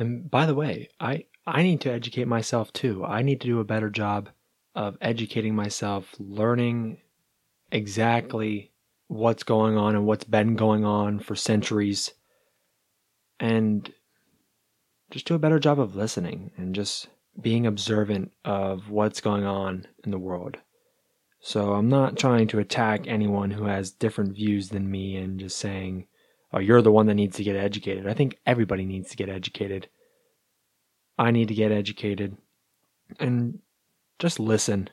And by the way, I I need to educate myself too. I need to do a better job of educating myself, learning exactly what's going on and what's been going on for centuries and just do a better job of listening and just being observant of what's going on in the world. So I'm not trying to attack anyone who has different views than me and just saying, oh, you're the one that needs to get educated. I think everybody needs to get educated. I need to get educated and just listen.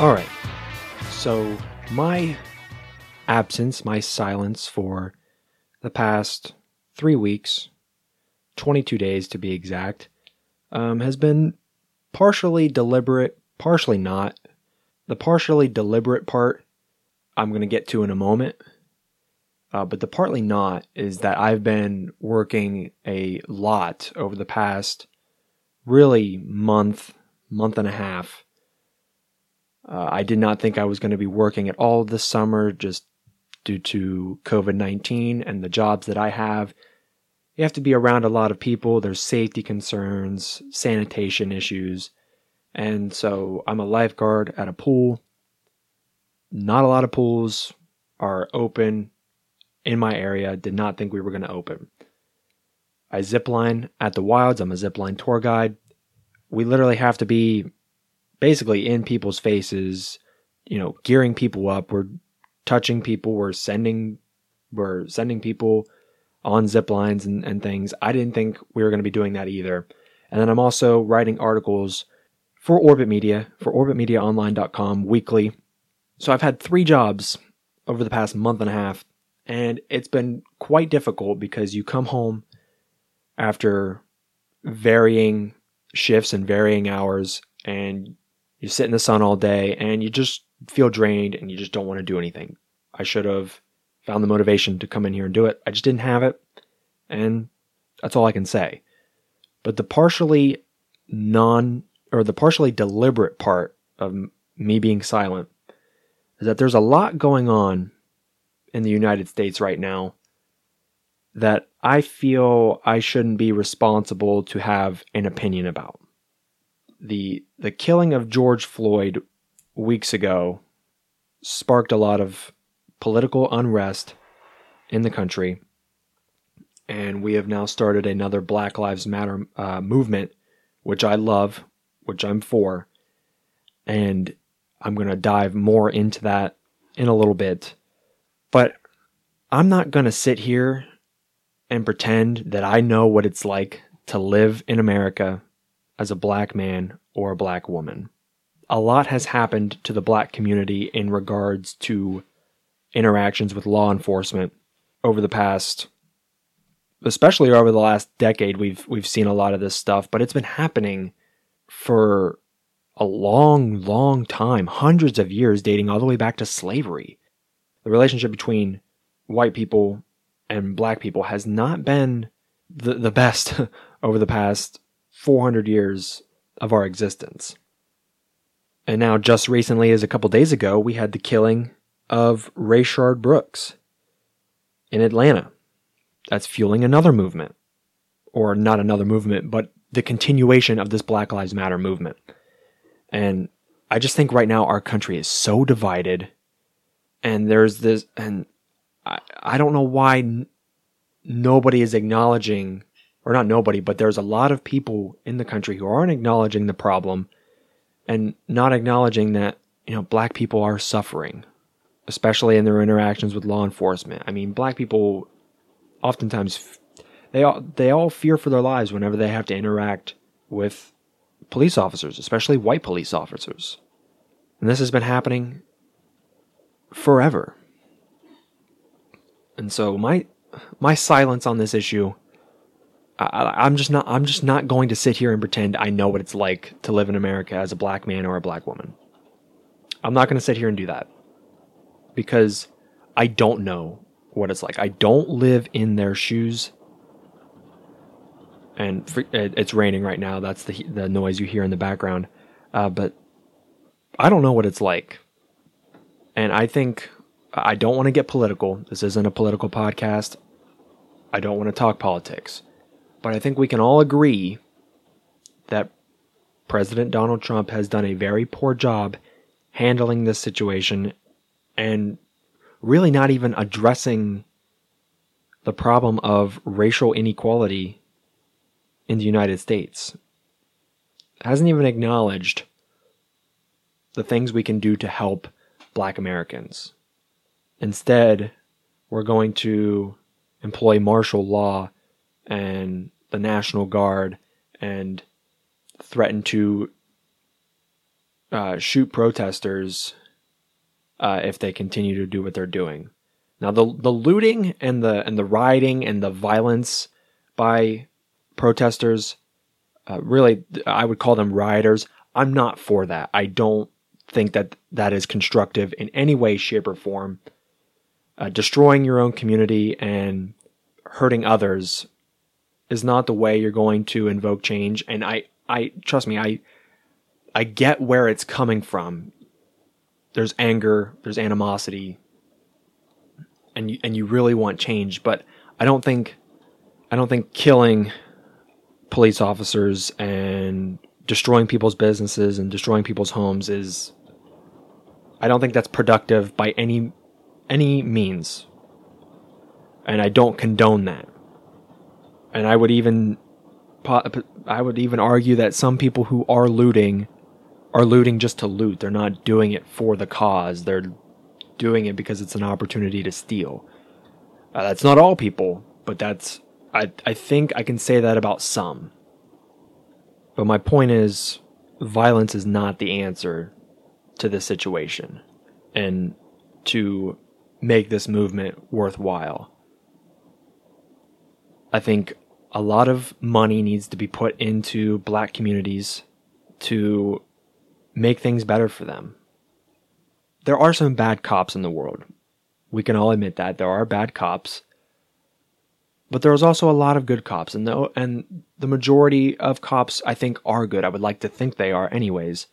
All right. So, my absence, my silence for the past three weeks, 22 days to be exact, um, has been partially deliberate, partially not. The partially deliberate part I'm going to get to in a moment. Uh, but the partly not is that I've been working a lot over the past really month, month and a half uh, I did not think I was going to be working at all this summer just due to COVID 19 and the jobs that I have. You have to be around a lot of people, there's safety concerns, sanitation issues. And so I'm a lifeguard at a pool. Not a lot of pools are open in my area. Did not think we were going to open. I zipline at the wilds. I'm a zipline tour guide. We literally have to be basically in people's faces, you know, gearing people up. We're touching people. We're sending, we're sending people on zip lines and, and things. I didn't think we were going to be doing that either. And then I'm also writing articles for Orbit Media, for orbitmediaonline.com weekly. So I've had three jobs over the past month and a half, and it's been quite difficult because you come home after varying shifts and varying hours, and you sit in the sun all day and you just feel drained and you just don't want to do anything. I should have found the motivation to come in here and do it. I just didn't have it. And that's all I can say. But the partially non or the partially deliberate part of me being silent is that there's a lot going on in the United States right now that I feel I shouldn't be responsible to have an opinion about the the killing of George Floyd weeks ago sparked a lot of political unrest in the country, and we have now started another Black Lives Matter uh, movement, which I love, which I'm for, and I'm going to dive more into that in a little bit. But I'm not going to sit here and pretend that I know what it's like to live in America as a black man or a black woman. A lot has happened to the black community in regards to interactions with law enforcement over the past especially over the last decade we've we've seen a lot of this stuff, but it's been happening for a long long time, hundreds of years dating all the way back to slavery. The relationship between white people and black people has not been the, the best over the past 400 years of our existence. And now, just recently, as a couple days ago, we had the killing of Rayshard Brooks in Atlanta. That's fueling another movement. Or not another movement, but the continuation of this Black Lives Matter movement. And I just think right now our country is so divided. And there's this, and I, I don't know why n- nobody is acknowledging or not nobody, but there's a lot of people in the country who aren't acknowledging the problem and not acknowledging that, you know, black people are suffering, especially in their interactions with law enforcement. I mean, black people oftentimes they all they all fear for their lives whenever they have to interact with police officers, especially white police officers. And this has been happening forever. And so my my silence on this issue I, am just not. I'm just not going to sit here and pretend I know what it's like to live in America as a black man or a black woman. I'm not going to sit here and do that because I don't know what it's like. I don't live in their shoes. And for, it, it's raining right now. That's the the noise you hear in the background. Uh, but I don't know what it's like. And I think I don't want to get political. This isn't a political podcast. I don't want to talk politics. But I think we can all agree that President Donald Trump has done a very poor job handling this situation and really not even addressing the problem of racial inequality in the United States. Hasn't even acknowledged the things we can do to help black Americans. Instead, we're going to employ martial law and the National Guard and threaten to uh, shoot protesters uh, if they continue to do what they're doing. Now, the the looting and the and the rioting and the violence by protesters, uh, really, I would call them rioters. I'm not for that. I don't think that that is constructive in any way, shape, or form. Uh, destroying your own community and hurting others is not the way you're going to invoke change. And I, I trust me, I, I get where it's coming from. There's anger, there's animosity, and you, and you really want change. But I don't think, I don't think killing police officers and destroying people's businesses and destroying people's homes is I don't think that's productive by any any means. And I don't condone that. And I would even I would even argue that some people who are looting are looting just to loot. They're not doing it for the cause. They're doing it because it's an opportunity to steal. Uh, that's not all people, but that's I I think I can say that about some. But my point is violence is not the answer to this situation and to make this movement worthwhile. I think a lot of money needs to be put into black communities to make things better for them. There are some bad cops in the world. We can all admit that there are bad cops. But there's also a lot of good cops and the and the majority of cops I think are good. I would like to think they are anyways.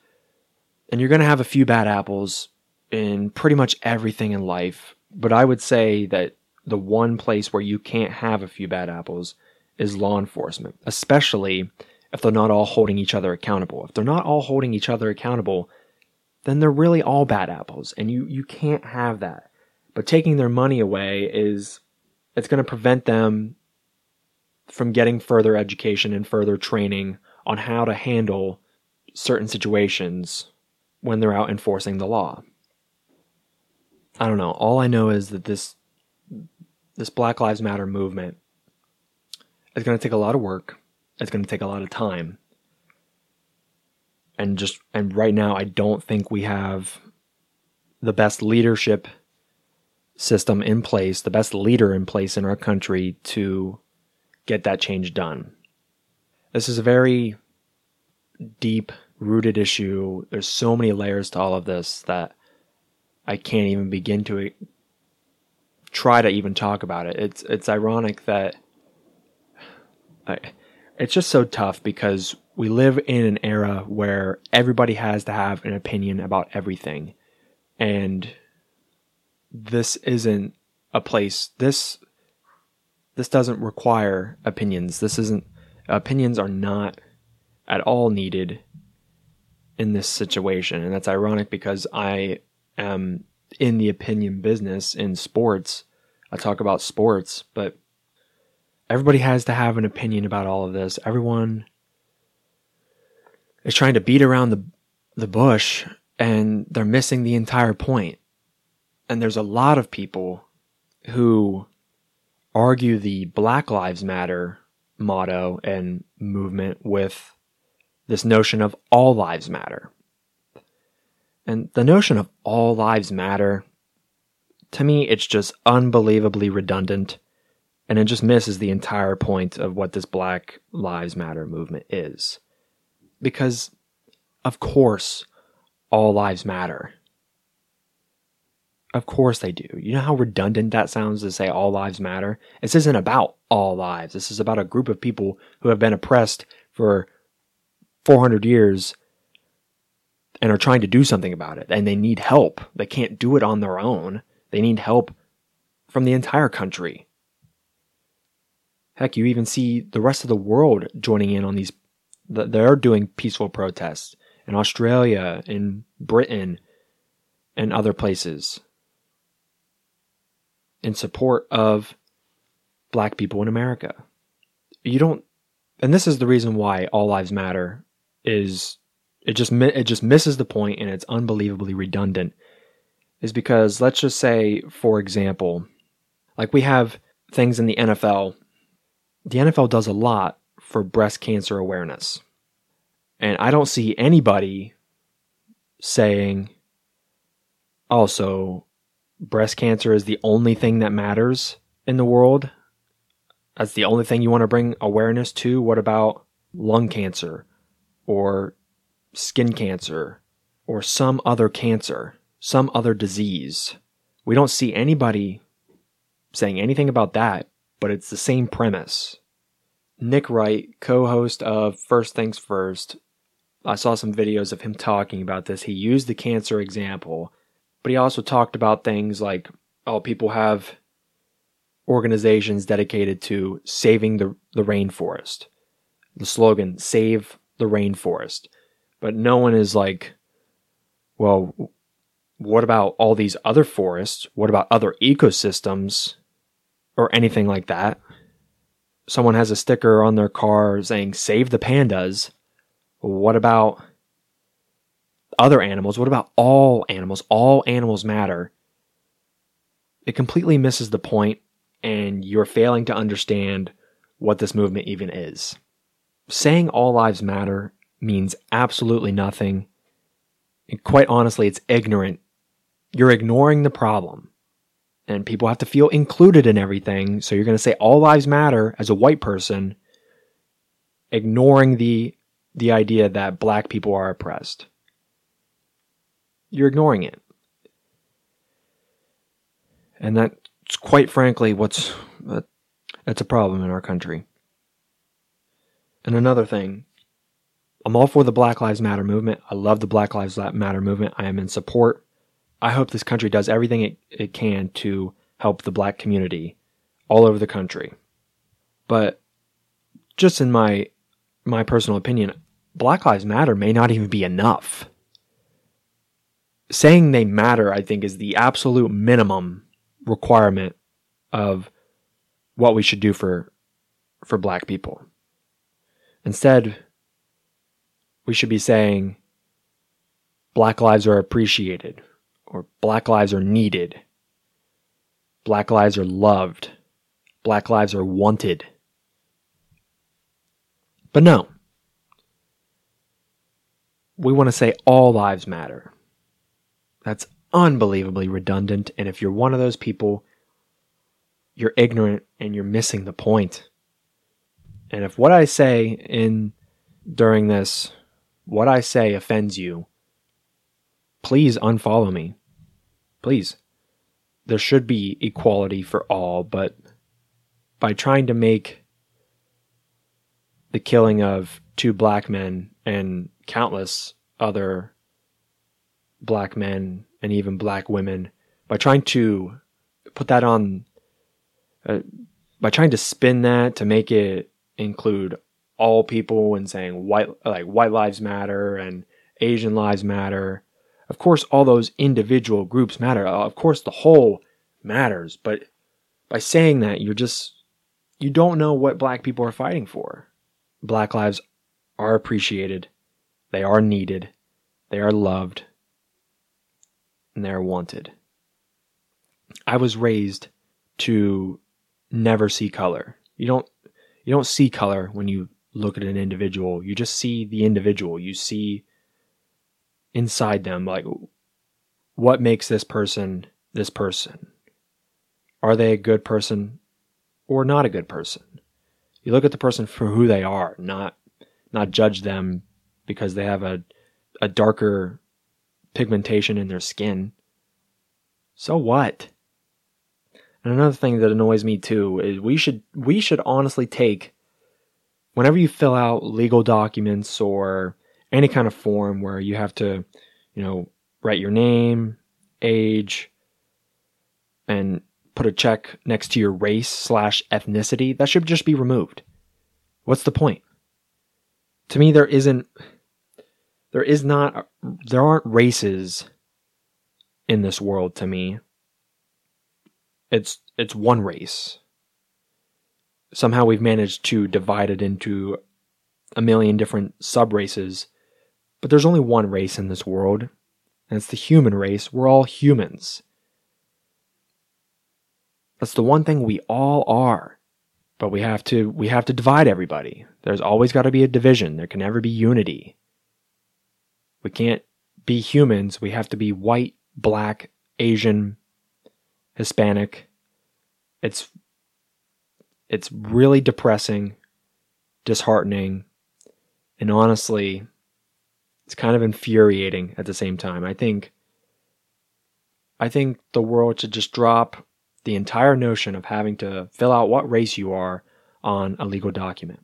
And you're going to have a few bad apples in pretty much everything in life. But I would say that the one place where you can't have a few bad apples is law enforcement, especially if they're not all holding each other accountable. If they're not all holding each other accountable, then they're really all bad apples, and you, you can't have that. But taking their money away is it's going to prevent them from getting further education and further training on how to handle certain situations when they're out enforcing the law. I don't know. All I know is that this this Black Lives Matter movement is going to take a lot of work. It's going to take a lot of time. And just and right now I don't think we have the best leadership system in place, the best leader in place in our country to get that change done. This is a very deep rooted issue. There's so many layers to all of this that I can't even begin to try to even talk about it. It's it's ironic that I, it's just so tough because we live in an era where everybody has to have an opinion about everything. And this isn't a place this this doesn't require opinions. This isn't opinions are not at all needed in this situation. And that's ironic because I am in the opinion business in sports. I talk about sports, but everybody has to have an opinion about all of this. Everyone is trying to beat around the the bush and they're missing the entire point. And there's a lot of people who argue the Black Lives Matter motto and movement with this notion of all lives matter. And the notion of all lives matter, to me, it's just unbelievably redundant. And it just misses the entire point of what this Black Lives Matter movement is. Because, of course, all lives matter. Of course they do. You know how redundant that sounds to say all lives matter? This isn't about all lives. This is about a group of people who have been oppressed for 400 years and are trying to do something about it. And they need help. They can't do it on their own. They need help from the entire country. Heck, you even see the rest of the world joining in on these. They're doing peaceful protests in Australia, in Britain, and other places in support of black people in America. You don't, and this is the reason why All Lives Matter is it just it just misses the point and it's unbelievably redundant. Is because let's just say, for example, like we have things in the NFL. The NFL does a lot for breast cancer awareness. And I don't see anybody saying, oh, also, breast cancer is the only thing that matters in the world. That's the only thing you want to bring awareness to. What about lung cancer or skin cancer or some other cancer, some other disease? We don't see anybody saying anything about that, but it's the same premise. Nick Wright, co host of First Things First, I saw some videos of him talking about this. He used the cancer example but he also talked about things like, oh, people have organizations dedicated to saving the, the rainforest. The slogan, save the rainforest. But no one is like, well, what about all these other forests? What about other ecosystems or anything like that? Someone has a sticker on their car saying, save the pandas. What about other animals? What about all animals? All animals matter. It completely misses the point, and you're failing to understand what this movement even is. Saying all lives matter means absolutely nothing. And quite honestly, it's ignorant. You're ignoring the problem. And people have to feel included in everything. So you're going to say all lives matter as a white person, ignoring the the idea that black people are oppressed. You're ignoring it. And that's quite frankly what's that's a problem in our country. And another thing, I'm all for the Black Lives Matter movement. I love the Black Lives Matter movement. I am in support. I hope this country does everything it, it can to help the black community all over the country. But just in my my personal opinion, Black Lives Matter may not even be enough saying they matter, I think, is the absolute minimum requirement of what we should do for for black people. Instead, we should be saying black lives are appreciated or black lives are needed. Black lives are loved. Black lives are wanted. But no. We want to say all lives matter. That's unbelievably redundant. And if you're one of those people, you're ignorant and you're missing the point. And if what I say in during this, what I say offends you, please unfollow me. Please. There should be equality for all, but by trying to make the killing of two black men and countless other black men and even black women by trying to put that on uh, by trying to spin that to make it include all people and saying white like white lives matter and asian lives matter of course all those individual groups matter uh, of course the whole matters but by saying that you're just you don't know what black people are fighting for black lives are appreciated they are needed they are loved and they're wanted. I was raised to never see color. You don't you don't see color when you look at an individual. You just see the individual. You see inside them like what makes this person this person? Are they a good person or not a good person? You look at the person for who they are, not not judge them because they have a a darker pigmentation in their skin. So what? And another thing that annoys me too is we should we should honestly take whenever you fill out legal documents or any kind of form where you have to, you know, write your name, age, and put a check next to your race slash ethnicity, that should just be removed. What's the point? To me, there isn't, there is not, there aren't races in this world to me. It's, it's one race. Somehow we've managed to divide it into a million different sub races, but there's only one race in this world, and it's the human race. We're all humans. That's the one thing we all are. But we have to we have to divide everybody. There's always got to be a division. There can never be unity. We can't be humans. We have to be white, black, Asian, Hispanic. It's it's really depressing, disheartening, and honestly, it's kind of infuriating at the same time. I think I think the world should just drop the entire notion of having to fill out what race you are on a legal document.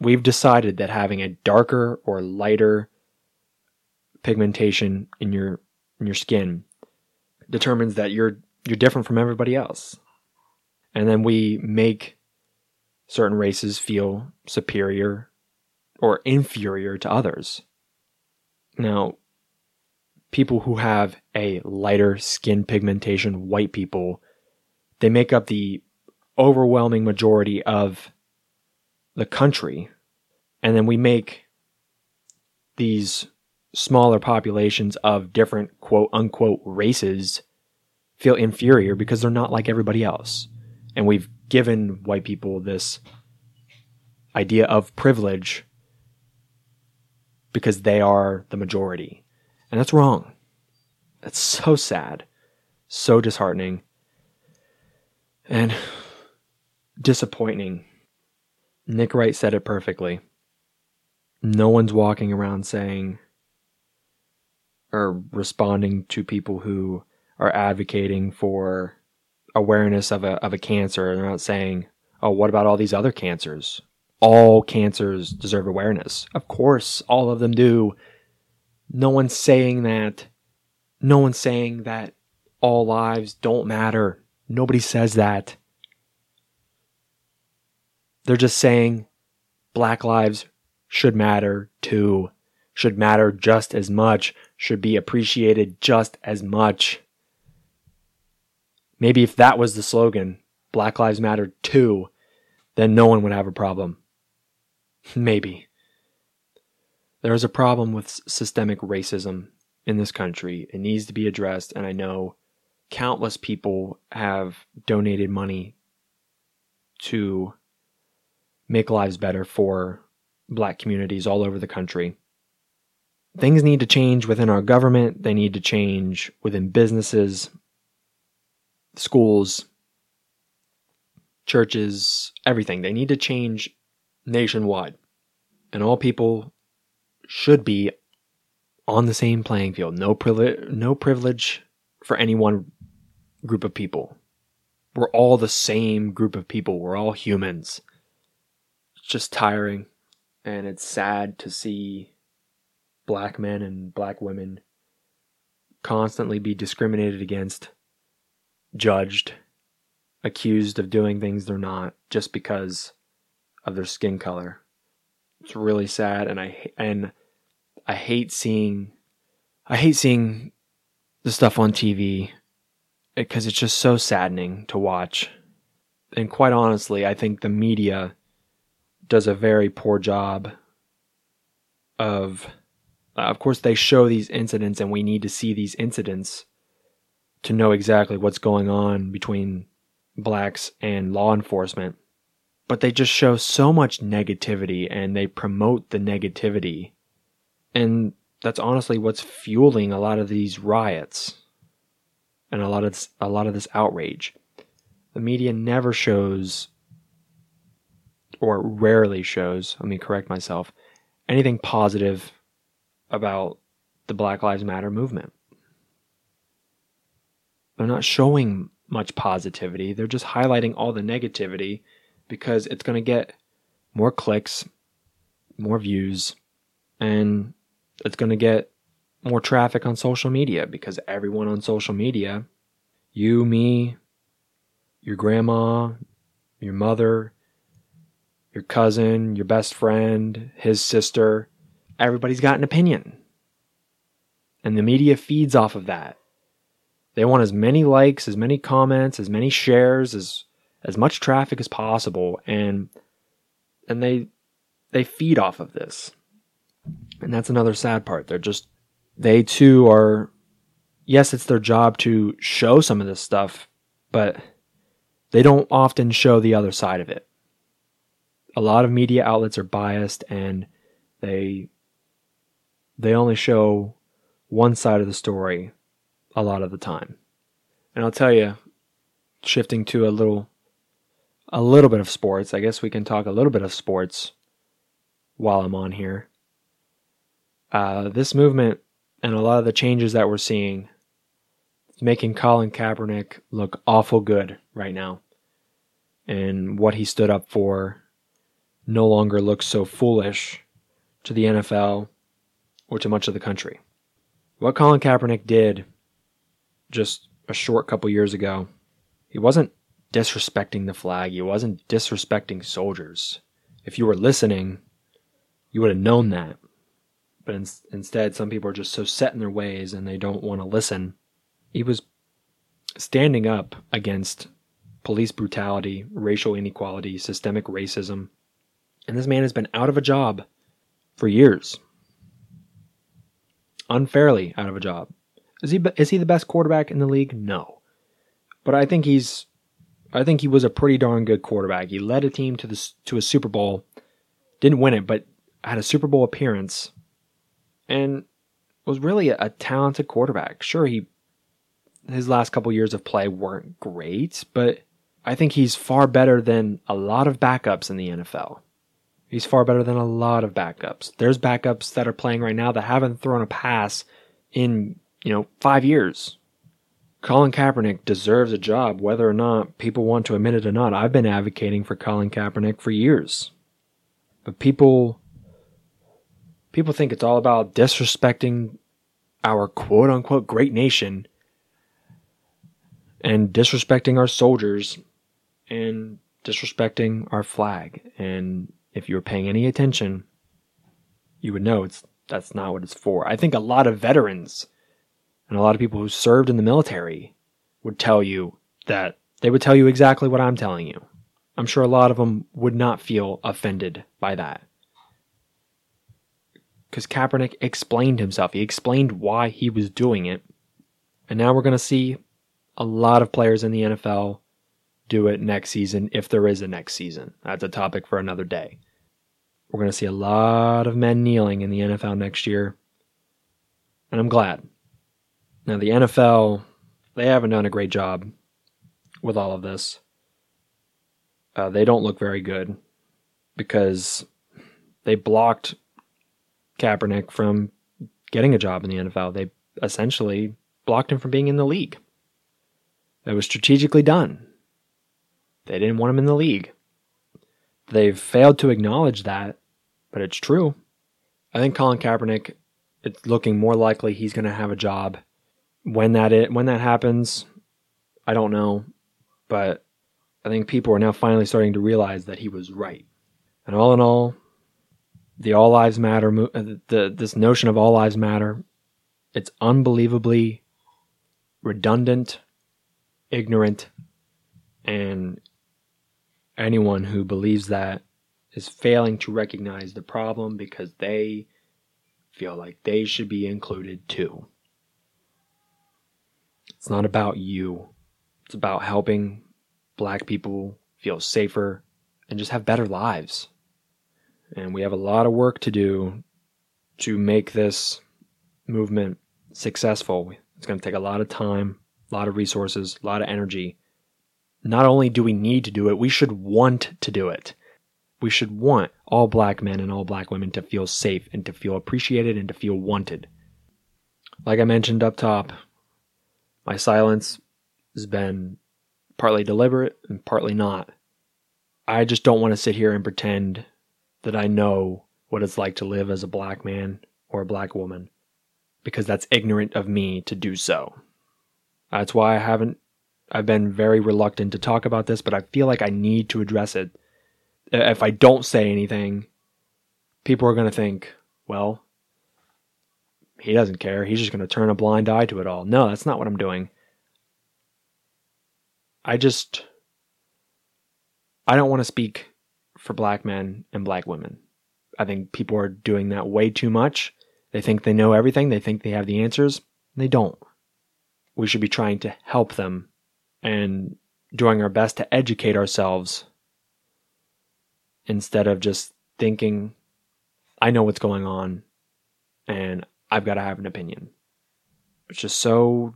We've decided that having a darker or lighter pigmentation in your in your skin determines that you're you're different from everybody else. And then we make certain races feel superior or inferior to others. Now, people who have a lighter skin pigmentation, white people, they make up the overwhelming majority of the country. And then we make these smaller populations of different quote unquote races feel inferior because they're not like everybody else. And we've given white people this idea of privilege because they are the majority. And that's wrong. That's so sad, so disheartening, and disappointing. Nick Wright said it perfectly. No one's walking around saying or responding to people who are advocating for awareness of a of a cancer. They're not saying, "Oh, what about all these other cancers?" All cancers deserve awareness. Of course, all of them do. No one's saying that. No one's saying that all lives don't matter. Nobody says that. They're just saying black lives should matter too, should matter just as much, should be appreciated just as much. Maybe if that was the slogan, Black Lives Matter too, then no one would have a problem. Maybe. There is a problem with systemic racism in this country. It needs to be addressed, and I know countless people have donated money to make lives better for black communities all over the country. Things need to change within our government, they need to change within businesses, schools, churches, everything. They need to change nationwide. And all people should be on the same playing field. No privilege, no privilege for any one group of people. We're all the same group of people. We're all humans. It's just tiring and it's sad to see black men and black women constantly be discriminated against, judged, accused of doing things they're not just because of their skin color. It's really sad and I and I hate seeing I hate seeing the stuff on TV because it's just so saddening to watch. And quite honestly, I think the media does a very poor job of of course they show these incidents and we need to see these incidents to know exactly what's going on between blacks and law enforcement but they just show so much negativity and they promote the negativity and that's honestly what's fueling a lot of these riots and a lot of this, a lot of this outrage. The media never shows or rarely shows, let me correct myself, anything positive about the Black Lives Matter movement. They're not showing much positivity. They're just highlighting all the negativity because it's going to get more clicks, more views, and it's going to get more traffic on social media because everyone on social media, you, me, your grandma, your mother, your cousin, your best friend, his sister, everybody's got an opinion. And the media feeds off of that. They want as many likes, as many comments, as many shares, as as much traffic as possible and and they they feed off of this. And that's another sad part. They're just they too are yes, it's their job to show some of this stuff, but they don't often show the other side of it. A lot of media outlets are biased and they they only show one side of the story a lot of the time. And I'll tell you, shifting to a little a little bit of sports, I guess we can talk a little bit of sports while I'm on here. Uh, this movement and a lot of the changes that we're seeing is making Colin Kaepernick look awful good right now. And what he stood up for no longer looks so foolish to the NFL or to much of the country. What Colin Kaepernick did just a short couple years ago, he wasn't disrespecting the flag, he wasn't disrespecting soldiers. If you were listening, you would have known that. But in, instead, some people are just so set in their ways and they don't want to listen. He was standing up against police brutality, racial inequality, systemic racism. And this man has been out of a job for years. Unfairly out of a job. Is he is he the best quarterback in the league? No. But I think he's I think he was a pretty darn good quarterback. He led a team to the to a Super Bowl. Didn't win it, but had a Super Bowl appearance and was really a, a talented quarterback. Sure, he his last couple years of play weren't great, but I think he's far better than a lot of backups in the NFL. He's far better than a lot of backups. There's backups that are playing right now that haven't thrown a pass in, you know, five years. Colin Kaepernick deserves a job, whether or not people want to admit it or not. I've been advocating for Colin Kaepernick for years. But people people think it's all about disrespecting our quote unquote great nation and disrespecting our soldiers and disrespecting our flag. And if you were paying any attention, you would know it's that's not what it's for. I think a lot of veterans and a lot of people who served in the military would tell you that they would tell you exactly what I'm telling you. I'm sure a lot of them would not feel offended by that because Kaepernick explained himself. He explained why he was doing it. And now we're going to see a lot of players in the NFL do it next season if there is a next season. That's a topic for another day. We're going to see a lot of men kneeling in the NFL next year. And I'm glad. Now, the NFL, they haven't done a great job with all of this. Uh, they don't look very good because they blocked Kaepernick from getting a job in the NFL. They essentially blocked him from being in the league. It was strategically done. They didn't want him in the league. They've failed to acknowledge that, but it's true. I think Colin Kaepernick, it's looking more likely he's going to have a job. When that it when that happens, I don't know, but I think people are now finally starting to realize that he was right. And all in all, the all lives matter uh, the this notion of all lives matter it's unbelievably redundant ignorant and anyone who believes that is failing to recognize the problem because they feel like they should be included too it's not about you it's about helping black people feel safer and just have better lives and we have a lot of work to do to make this movement successful. It's going to take a lot of time, a lot of resources, a lot of energy. Not only do we need to do it, we should want to do it. We should want all black men and all black women to feel safe and to feel appreciated and to feel wanted. Like I mentioned up top, my silence has been partly deliberate and partly not. I just don't want to sit here and pretend that I know what it's like to live as a black man or a black woman because that's ignorant of me to do so. That's why I haven't I've been very reluctant to talk about this, but I feel like I need to address it. If I don't say anything, people are going to think, well, he doesn't care. He's just going to turn a blind eye to it all. No, that's not what I'm doing. I just I don't want to speak for black men and black women. I think people are doing that way too much. They think they know everything, they think they have the answers. They don't. We should be trying to help them and doing our best to educate ourselves instead of just thinking, I know what's going on and I've got to have an opinion. It's just so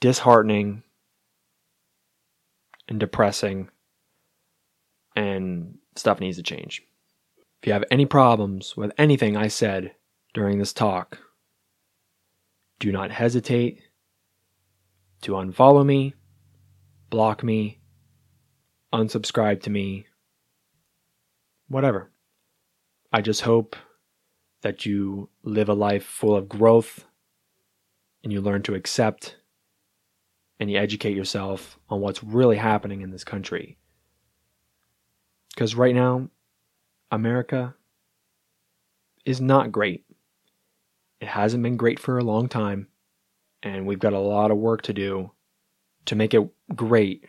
disheartening and depressing, and stuff needs to change. If you have any problems with anything I said during this talk, do not hesitate to unfollow me, block me, unsubscribe to me, whatever. I just hope that you live a life full of growth and you learn to accept and you educate yourself on what's really happening in this country. Because right now, America is not great. It hasn't been great for a long time, and we've got a lot of work to do to make it great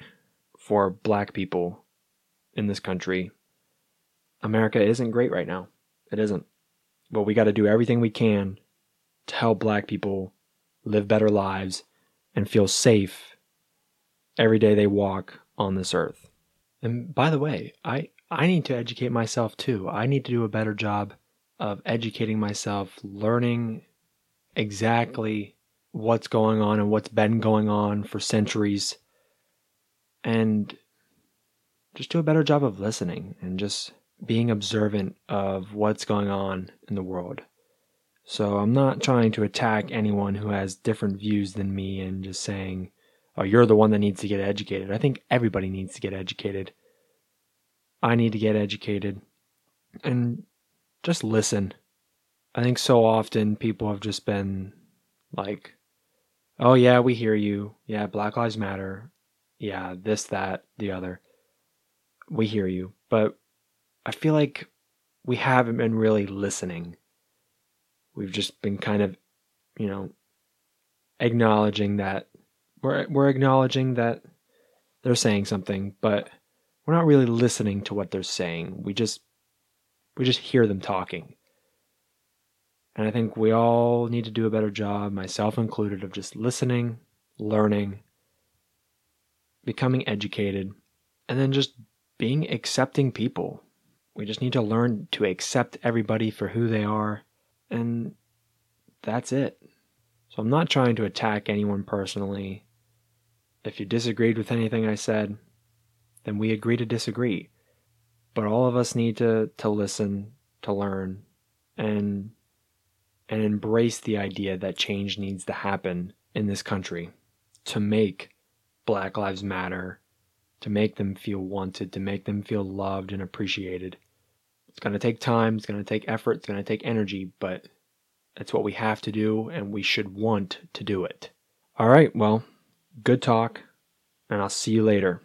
for black people in this country. America isn't great right now. It isn't. But we got to do everything we can to help black people live better lives and feel safe every day they walk on this earth. And by the way, I, I need to educate myself too. I need to do a better job of educating myself, learning exactly what's going on and what's been going on for centuries, and just do a better job of listening and just being observant of what's going on in the world. So I'm not trying to attack anyone who has different views than me and just saying, oh, you're the one that needs to get educated. I think everybody needs to get educated. I need to get educated and just listen. I think so often people have just been like, oh, yeah, we hear you. Yeah, Black Lives Matter. Yeah, this, that, the other. We hear you. But I feel like we haven't been really listening. We've just been kind of, you know, acknowledging that we're we're acknowledging that they're saying something, but we're not really listening to what they're saying. We just we just hear them talking. And I think we all need to do a better job, myself included, of just listening, learning, becoming educated, and then just being accepting people. We just need to learn to accept everybody for who they are, and that's it. So I'm not trying to attack anyone personally. If you disagreed with anything I said, then we agree to disagree. But all of us need to, to listen, to learn, and and embrace the idea that change needs to happen in this country to make Black Lives Matter to make them feel wanted, to make them feel loved and appreciated. It's going to take time, it's going to take effort, it's going to take energy, but it's what we have to do and we should want to do it. All right, well, good talk, and I'll see you later.